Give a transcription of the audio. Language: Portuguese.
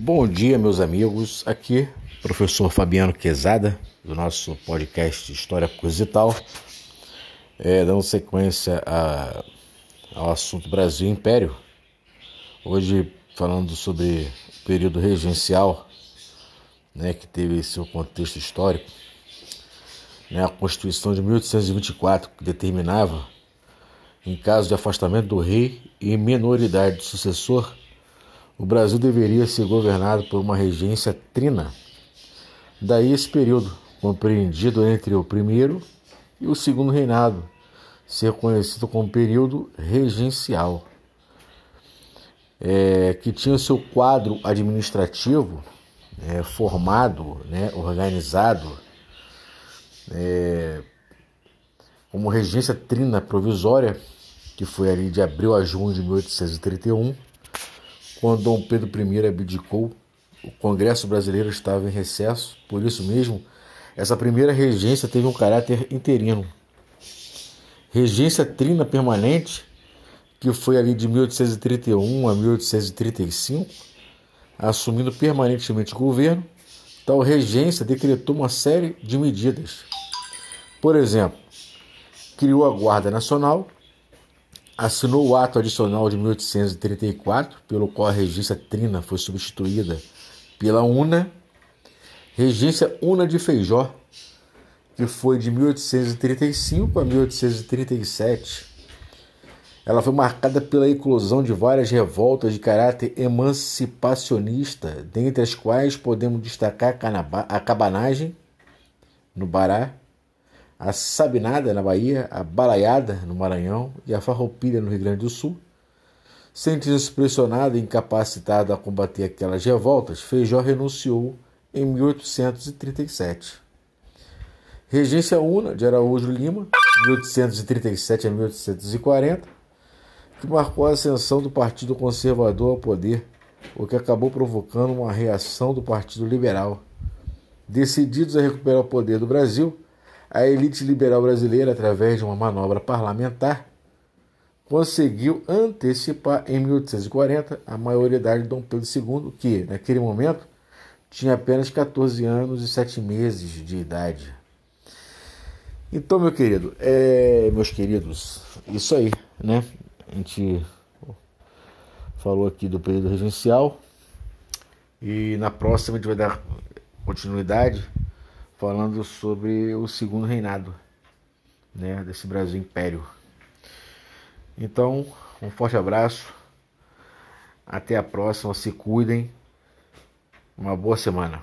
Bom dia, meus amigos. Aqui, professor Fabiano Quezada, do nosso podcast História Coisa e Tal, é, dando sequência a, ao assunto Brasil Império. Hoje, falando sobre o período regencial, né, que teve seu contexto histórico, né, a Constituição de 1824, que determinava, em caso de afastamento do rei e minoridade do sucessor, o Brasil deveria ser governado por uma regência trina. Daí esse período, compreendido entre o primeiro e o segundo reinado, ser conhecido como período regencial, é, que tinha seu quadro administrativo é, formado, né, organizado, é, como regência trina provisória, que foi ali de abril a junho de 1831 quando Dom Pedro I abdicou, o Congresso Brasileiro estava em recesso, por isso mesmo, essa primeira regência teve um caráter interino. Regência trina permanente, que foi ali de 1831 a 1835, assumindo permanentemente o governo, tal regência decretou uma série de medidas. Por exemplo, criou a Guarda Nacional, assinou o ato adicional de 1834, pelo qual a regência trina foi substituída pela UNA, regência UNA de Feijó, que foi de 1835 a 1837. Ela foi marcada pela eclosão de várias revoltas de caráter emancipacionista, dentre as quais podemos destacar a cabanagem no Bará, a Sabinada na Bahia, a Balaiada no Maranhão e a Farroupilha no Rio Grande do Sul. Sentindo-se pressionado e incapacitado a combater aquelas revoltas, Feijó renunciou em 1837. Regência Una de Araújo Lima, 1837 a 1840, que marcou a ascensão do Partido Conservador ao poder, o que acabou provocando uma reação do Partido Liberal. Decididos a recuperar o poder do Brasil, a elite liberal brasileira, através de uma manobra parlamentar, conseguiu antecipar em 1840 a maioridade de Dom Pedro II, que, naquele momento, tinha apenas 14 anos e 7 meses de idade. Então, meu querido, é, meus queridos, isso aí, né? A gente falou aqui do período regencial e na próxima a gente vai dar continuidade falando sobre o segundo reinado né, desse Brasil Império. Então, um forte abraço, até a próxima, se cuidem, uma boa semana.